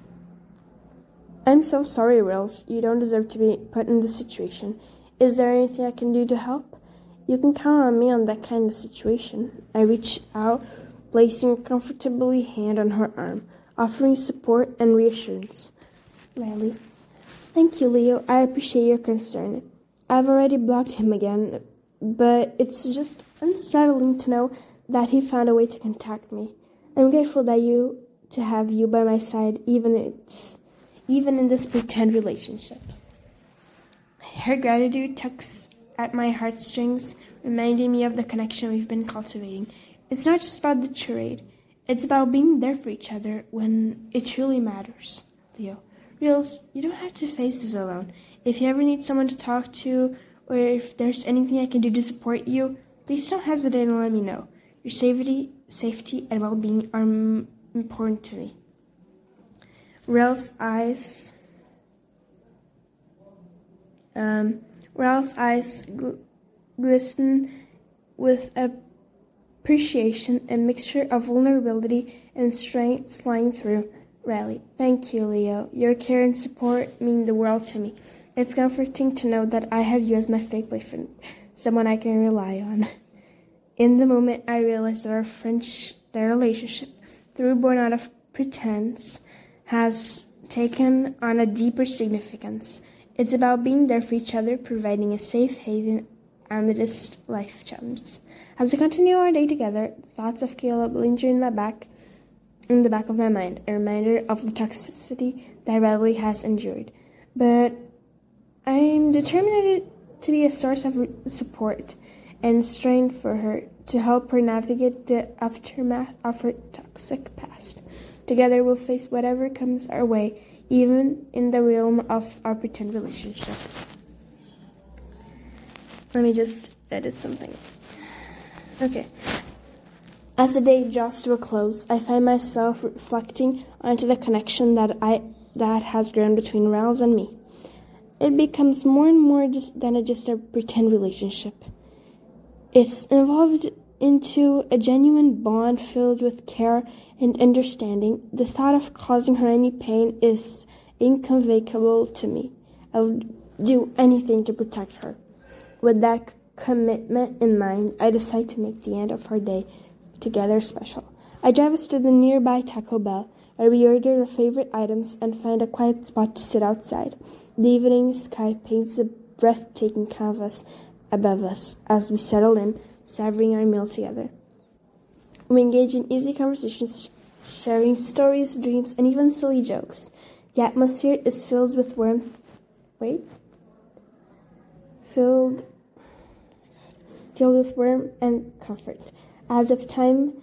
I'm so sorry, Rils. You don't deserve to be put in this situation. Is there anything I can do to help? You can count on me on that kind of situation. I reach out, placing comfortably hand on her arm, offering support and reassurance. Riley. Thank you, Leo. I appreciate your concern. I've already blocked him again, but it's just unsettling to know that he found a way to contact me. I'm grateful that you to have you by my side, even it's even in this pretend relationship. Her gratitude tugs at my heartstrings, reminding me of the connection we've been cultivating. It's not just about the charade; it's about being there for each other when it truly matters. Leo. Rils, you don't have to face this alone. If you ever need someone to talk to, or if there's anything I can do to support you, please don't hesitate and let me know. Your safety, safety and well-being are m- important to me. Ralph's eyes. Um, Ralph's eyes gl- glisten with appreciation, a mixture of vulnerability and strength sliding through. Riley. Thank you, Leo. Your care and support mean the world to me. It's comforting to know that I have you as my fake boyfriend, someone I can rely on. In the moment, I realized that our French, their relationship, through born out of pretense, has taken on a deeper significance. It's about being there for each other, providing a safe haven amidst life challenges. As we continue our day together, thoughts of Caleb linger in my back in the back of my mind, a reminder of the toxicity that Riley has endured. But I'm determined to be a source of support and strength for her to help her navigate the aftermath of her toxic past. Together, we'll face whatever comes our way, even in the realm of our pretend relationship. Let me just edit something. Okay. As the day draws to a close, I find myself reflecting onto the connection that I that has grown between Rals and me. It becomes more and more just than a, just a pretend relationship. It's evolved into a genuine bond filled with care and understanding. The thought of causing her any pain is inconceivable to me. I would do anything to protect her. With that commitment in mind, I decide to make the end of her day together special. I drive us to the nearby Taco Bell. I reorder our favorite items and find a quiet spot to sit outside. The evening sky paints a breathtaking canvas above us as we settle in, savoring our meal together. We engage in easy conversations, sharing stories, dreams, and even silly jokes. The atmosphere is filled with warmth. Wait. Filled filled with warmth and comfort as if time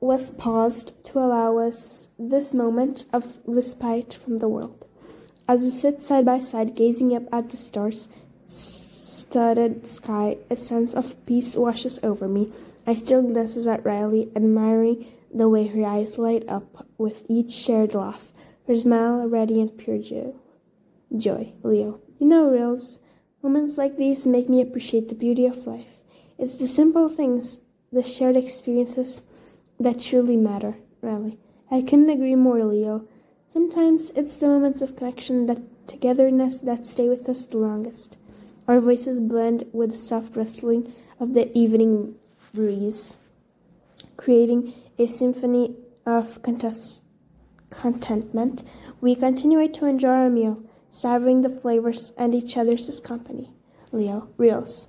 was paused to allow us this moment of respite from the world. As we sit side by side, gazing up at the stars studded sky, a sense of peace washes over me. I still glances at Riley, admiring the way her eyes light up with each shared laugh, her smile a radiant pure joy. Joy, Leo. You know, Rils, moments like these make me appreciate the beauty of life. It's the simple things the shared experiences that truly matter, Riley. I couldn't agree more, Leo. Sometimes it's the moments of connection, that togetherness that stay with us the longest. Our voices blend with the soft rustling of the evening breeze, creating a symphony of contest- contentment. We continue to enjoy our meal, savoring the flavors and each other's company. Leo, Rils.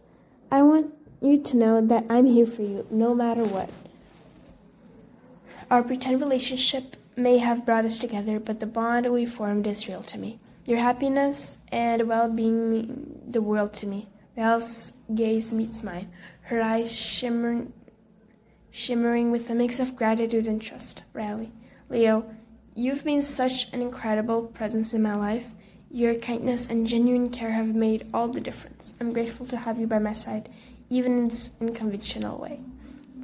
I want you to know that I'm here for you no matter what. Our pretend relationship may have brought us together, but the bond we formed is real to me. Your happiness and well being mean the world to me. Ral's gaze meets mine, her eyes shimmering, shimmering with a mix of gratitude and trust. Riley. Leo, you've been such an incredible presence in my life. Your kindness and genuine care have made all the difference. I'm grateful to have you by my side, even in this unconventional way.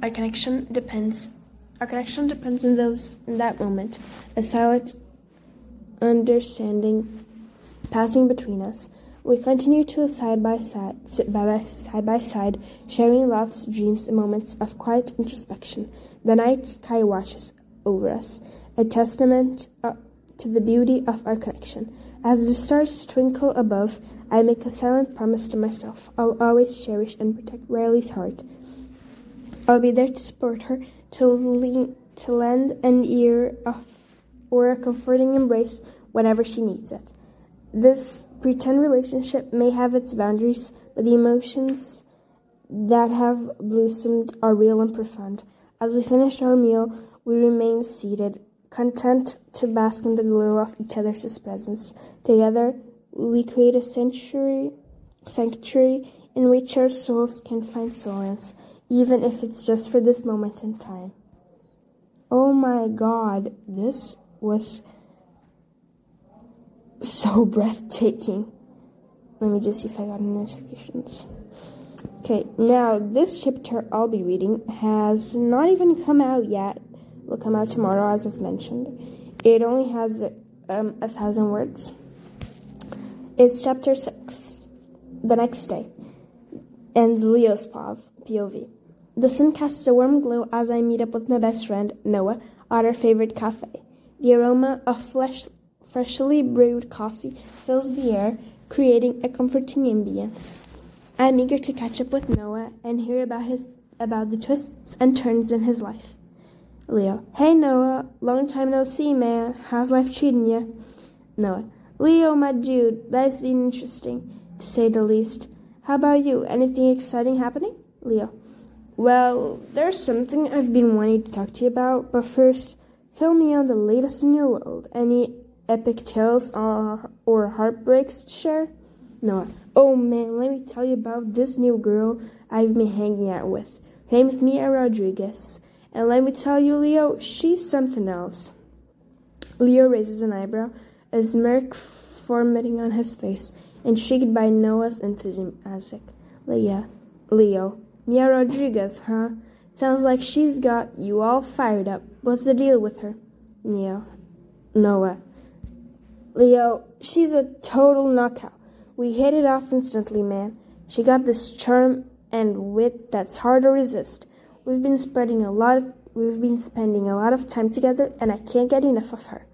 Our connection depends. Our connection depends on those in that moment. A silent understanding passing between us. We continue to side by side, sit by side by side, sharing laughs, dreams, and moments of quiet introspection. The night sky watches over us, a testament uh, to the beauty of our connection. As the stars twinkle above, I make a silent promise to myself. I'll always cherish and protect Riley's heart. I'll be there to support her, to, lean, to lend an ear of, or a comforting embrace whenever she needs it. This pretend relationship may have its boundaries, but the emotions that have blossomed are real and profound. As we finish our meal, we remain seated, content to bask in the glow of each other's presence. Together, we create a sanctuary, sanctuary in which our souls can find solace, even if it's just for this moment in time. Oh my god, this was so breathtaking. Let me just see if I got any notifications. Okay, now this chapter I'll be reading has not even come out yet, will come out tomorrow, as I've mentioned. It only has um, a thousand words. It's chapter 6, the next day, and Leo's POV. The sun casts a warm glow as I meet up with my best friend, Noah, at our favorite cafe. The aroma of flesh, freshly brewed coffee fills the air, creating a comforting ambience. I'm eager to catch up with Noah and hear about his about the twists and turns in his life. Leo. Hey Noah, long time no see, man. How's life treating you? Noah. Leo, my dude, that's been interesting, to say the least. How about you? Anything exciting happening? Leo. Well, there's something I've been wanting to talk to you about, but first, fill me on the latest in your world. Any epic tales or, or heartbreaks to share? Noah. Oh man, let me tell you about this new girl I've been hanging out with. Her name is Mia Rodriguez. And let me tell you, Leo, she's something else. Leo raises an eyebrow, a smirk forming on his face, intrigued by Noah's enthusiasm. Leah, Leo, Mia Rodriguez, huh? Sounds like she's got you all fired up. What's the deal with her? Neo, Noah. Leo, she's a total knockout. We hit it off instantly, man. She got this charm and wit that's hard to resist. We've been spreading a lot of, we've been spending a lot of time together and I can't get enough of her.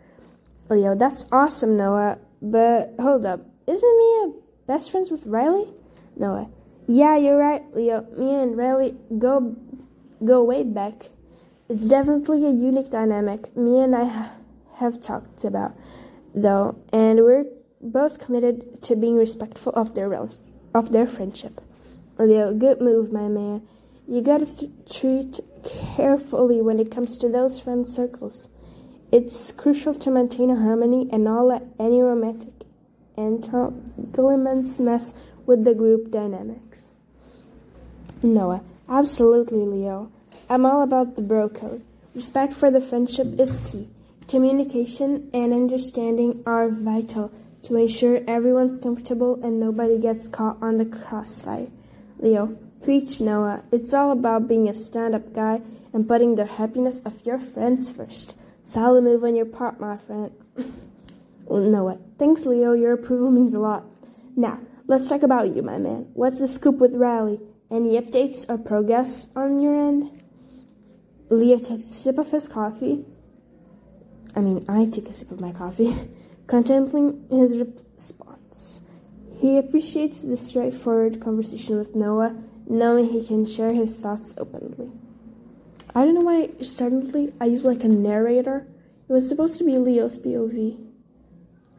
Leo, that's awesome, Noah. But hold up. Isn't Mia best friends with Riley? Noah. Yeah, you're right, Leo. Me and Riley go go way back. It's definitely a unique dynamic me and I ha- have talked about, though, and we're both committed to being respectful of their of their friendship. Leo, good move, my man. You gotta th- treat carefully when it comes to those friend circles. It's crucial to maintain a harmony and not let any romantic entanglements mess with the group dynamics. Noah, absolutely, Leo. I'm all about the bro code. Respect for the friendship is key. Communication and understanding are vital to ensure everyone's comfortable and nobody gets caught on the crossfire. Leo, Preach, Noah. It's all about being a stand up guy and putting the happiness of your friends first. Solid move on your part, my friend. [laughs] Noah. Thanks, Leo. Your approval means a lot. Now, let's talk about you, my man. What's the scoop with Riley? Any updates or progress on your end? Leo takes a sip of his coffee. I mean, I take a sip of my coffee, [laughs] contemplating his response. He appreciates the straightforward conversation with Noah knowing he can share his thoughts openly. I don't know why suddenly I use like a narrator. It was supposed to be Leo's POV.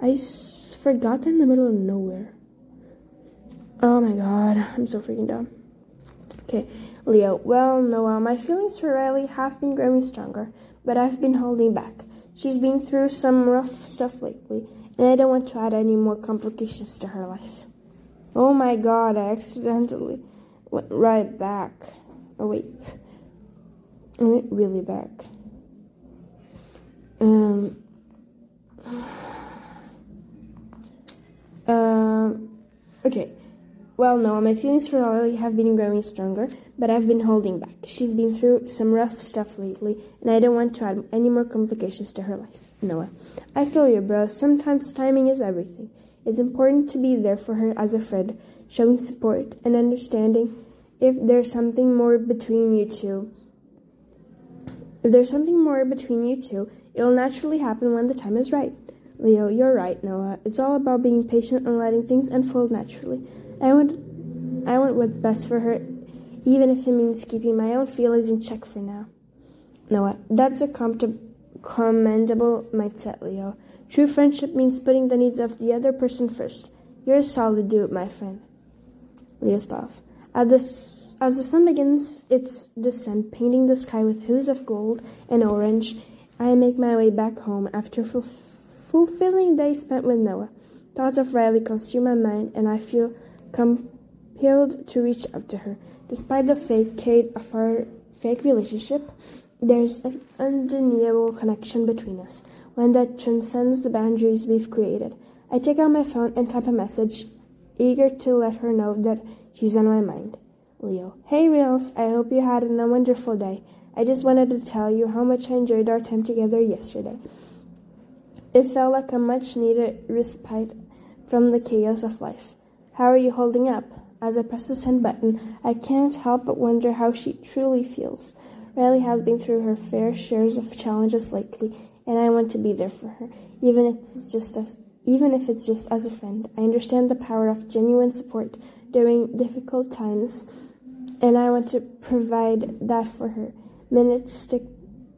I s- forgot in the middle of nowhere. Oh my god, I'm so freaking dumb. Okay, Leo, well, Noah, my feelings for Riley have been growing stronger, but I've been holding back. She's been through some rough stuff lately, and I don't want to add any more complications to her life. Oh my god, I accidentally went right back. Oh, wait. I went really back. Um. [sighs] Um. Okay. Well, no, my feelings for Lily have been growing stronger, but I've been holding back. She's been through some rough stuff lately, and I don't want to add any more complications to her life. Noah, I feel you, bro. Sometimes timing is everything. It's important to be there for her as a friend, showing support and understanding if there's something more between you two. If there's something more between you two, it'll naturally happen when the time is right. Leo, you're right, Noah. It's all about being patient and letting things unfold naturally. I want, I want what's best for her, even if it means keeping my own feelings in check for now. Noah, that's a com- commendable mindset, Leo. True friendship means putting the needs of the other person first. You're a solid dude, my friend. Leo's As the, as the sun begins its descent, painting the sky with hues of gold and orange, I make my way back home after a fulfilling day spent with Noah. Thoughts of Riley consume my mind, and I feel compelled to reach out to her. Despite the facade of our fake relationship, there's an undeniable connection between us, one that transcends the boundaries we've created. I take out my phone and type a message, eager to let her know that she's on my mind. Leo. Hey, Reels. I hope you had a wonderful day. I just wanted to tell you how much I enjoyed our time together yesterday. It felt like a much needed respite from the chaos of life. How are you holding up? As I press the send button, I can't help but wonder how she truly feels. Riley has been through her fair shares of challenges lately, and I want to be there for her, even if it's just as even if it's just as a friend. I understand the power of genuine support during difficult times, and I want to provide that for her. Minutes stick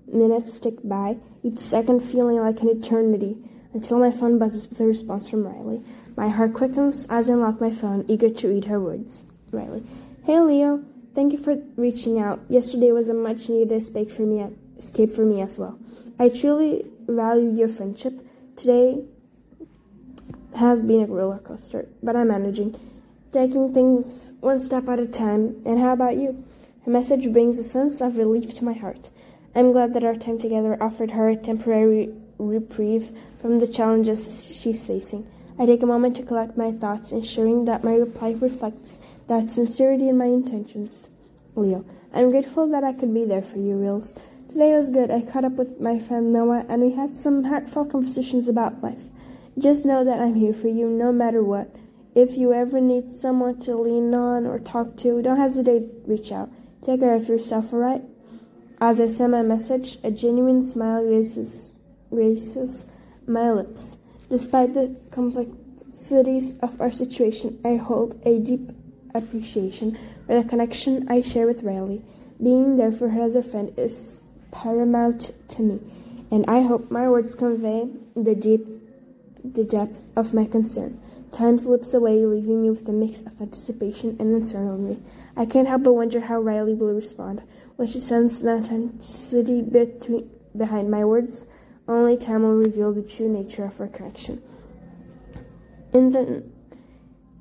minutes stick by, each second feeling like an eternity, until my phone buzzes with a response from Riley. My heart quickens as I unlock my phone, eager to read her words. Riley. Hey Leo, thank you for reaching out. Yesterday was a much needed escape for me escape for me as well. I truly value your friendship. Today has been a roller coaster, but I'm managing, taking things one step at a time. And how about you? Her message brings a sense of relief to my heart. I'm glad that our time together offered her a temporary reprieve from the challenges she's facing. I take a moment to collect my thoughts, ensuring that my reply reflects that sincerity in my intentions. Leo, I'm grateful that I could be there for you, Reels. Today was good. I caught up with my friend Noah and we had some heartfelt conversations about life. Just know that I'm here for you no matter what. If you ever need someone to lean on or talk to, don't hesitate to reach out. Take care of yourself, alright? As I send my message, a genuine smile graces, graces my lips. Despite the complexities of our situation, I hold a deep appreciation for the connection I share with Riley. Being there for her as a friend is paramount to me, and I hope my words convey the deep the depth of my concern. Time slips away, leaving me with a mix of anticipation and uncertainty. I can't help but wonder how Riley will respond when she senses the authenticity between, behind my words. Only time will reveal the true nature of our connection. In the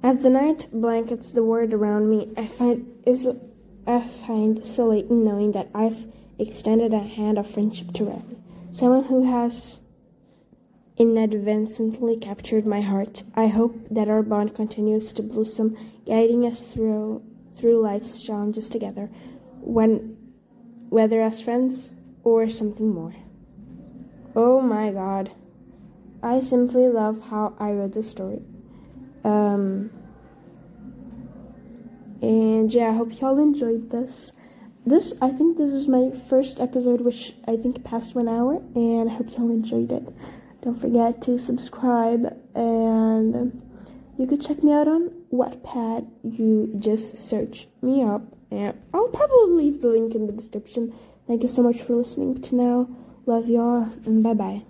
as the night blankets the world around me, I find is I find knowing that I've extended a hand of friendship to Riley, someone who has inadvertently captured my heart. I hope that our bond continues to blossom, guiding us through through life's challenges together, when whether as friends or something more. Oh my god. I simply love how I read the story. Um, and yeah, I hope y'all enjoyed this. This I think this was my first episode, which I think passed one hour, and I hope y'all enjoyed it. Don't forget to subscribe, and you could check me out on Wattpad. You just search me up, and I'll probably leave the link in the description. Thank you so much for listening to now. Love y'all, and bye bye.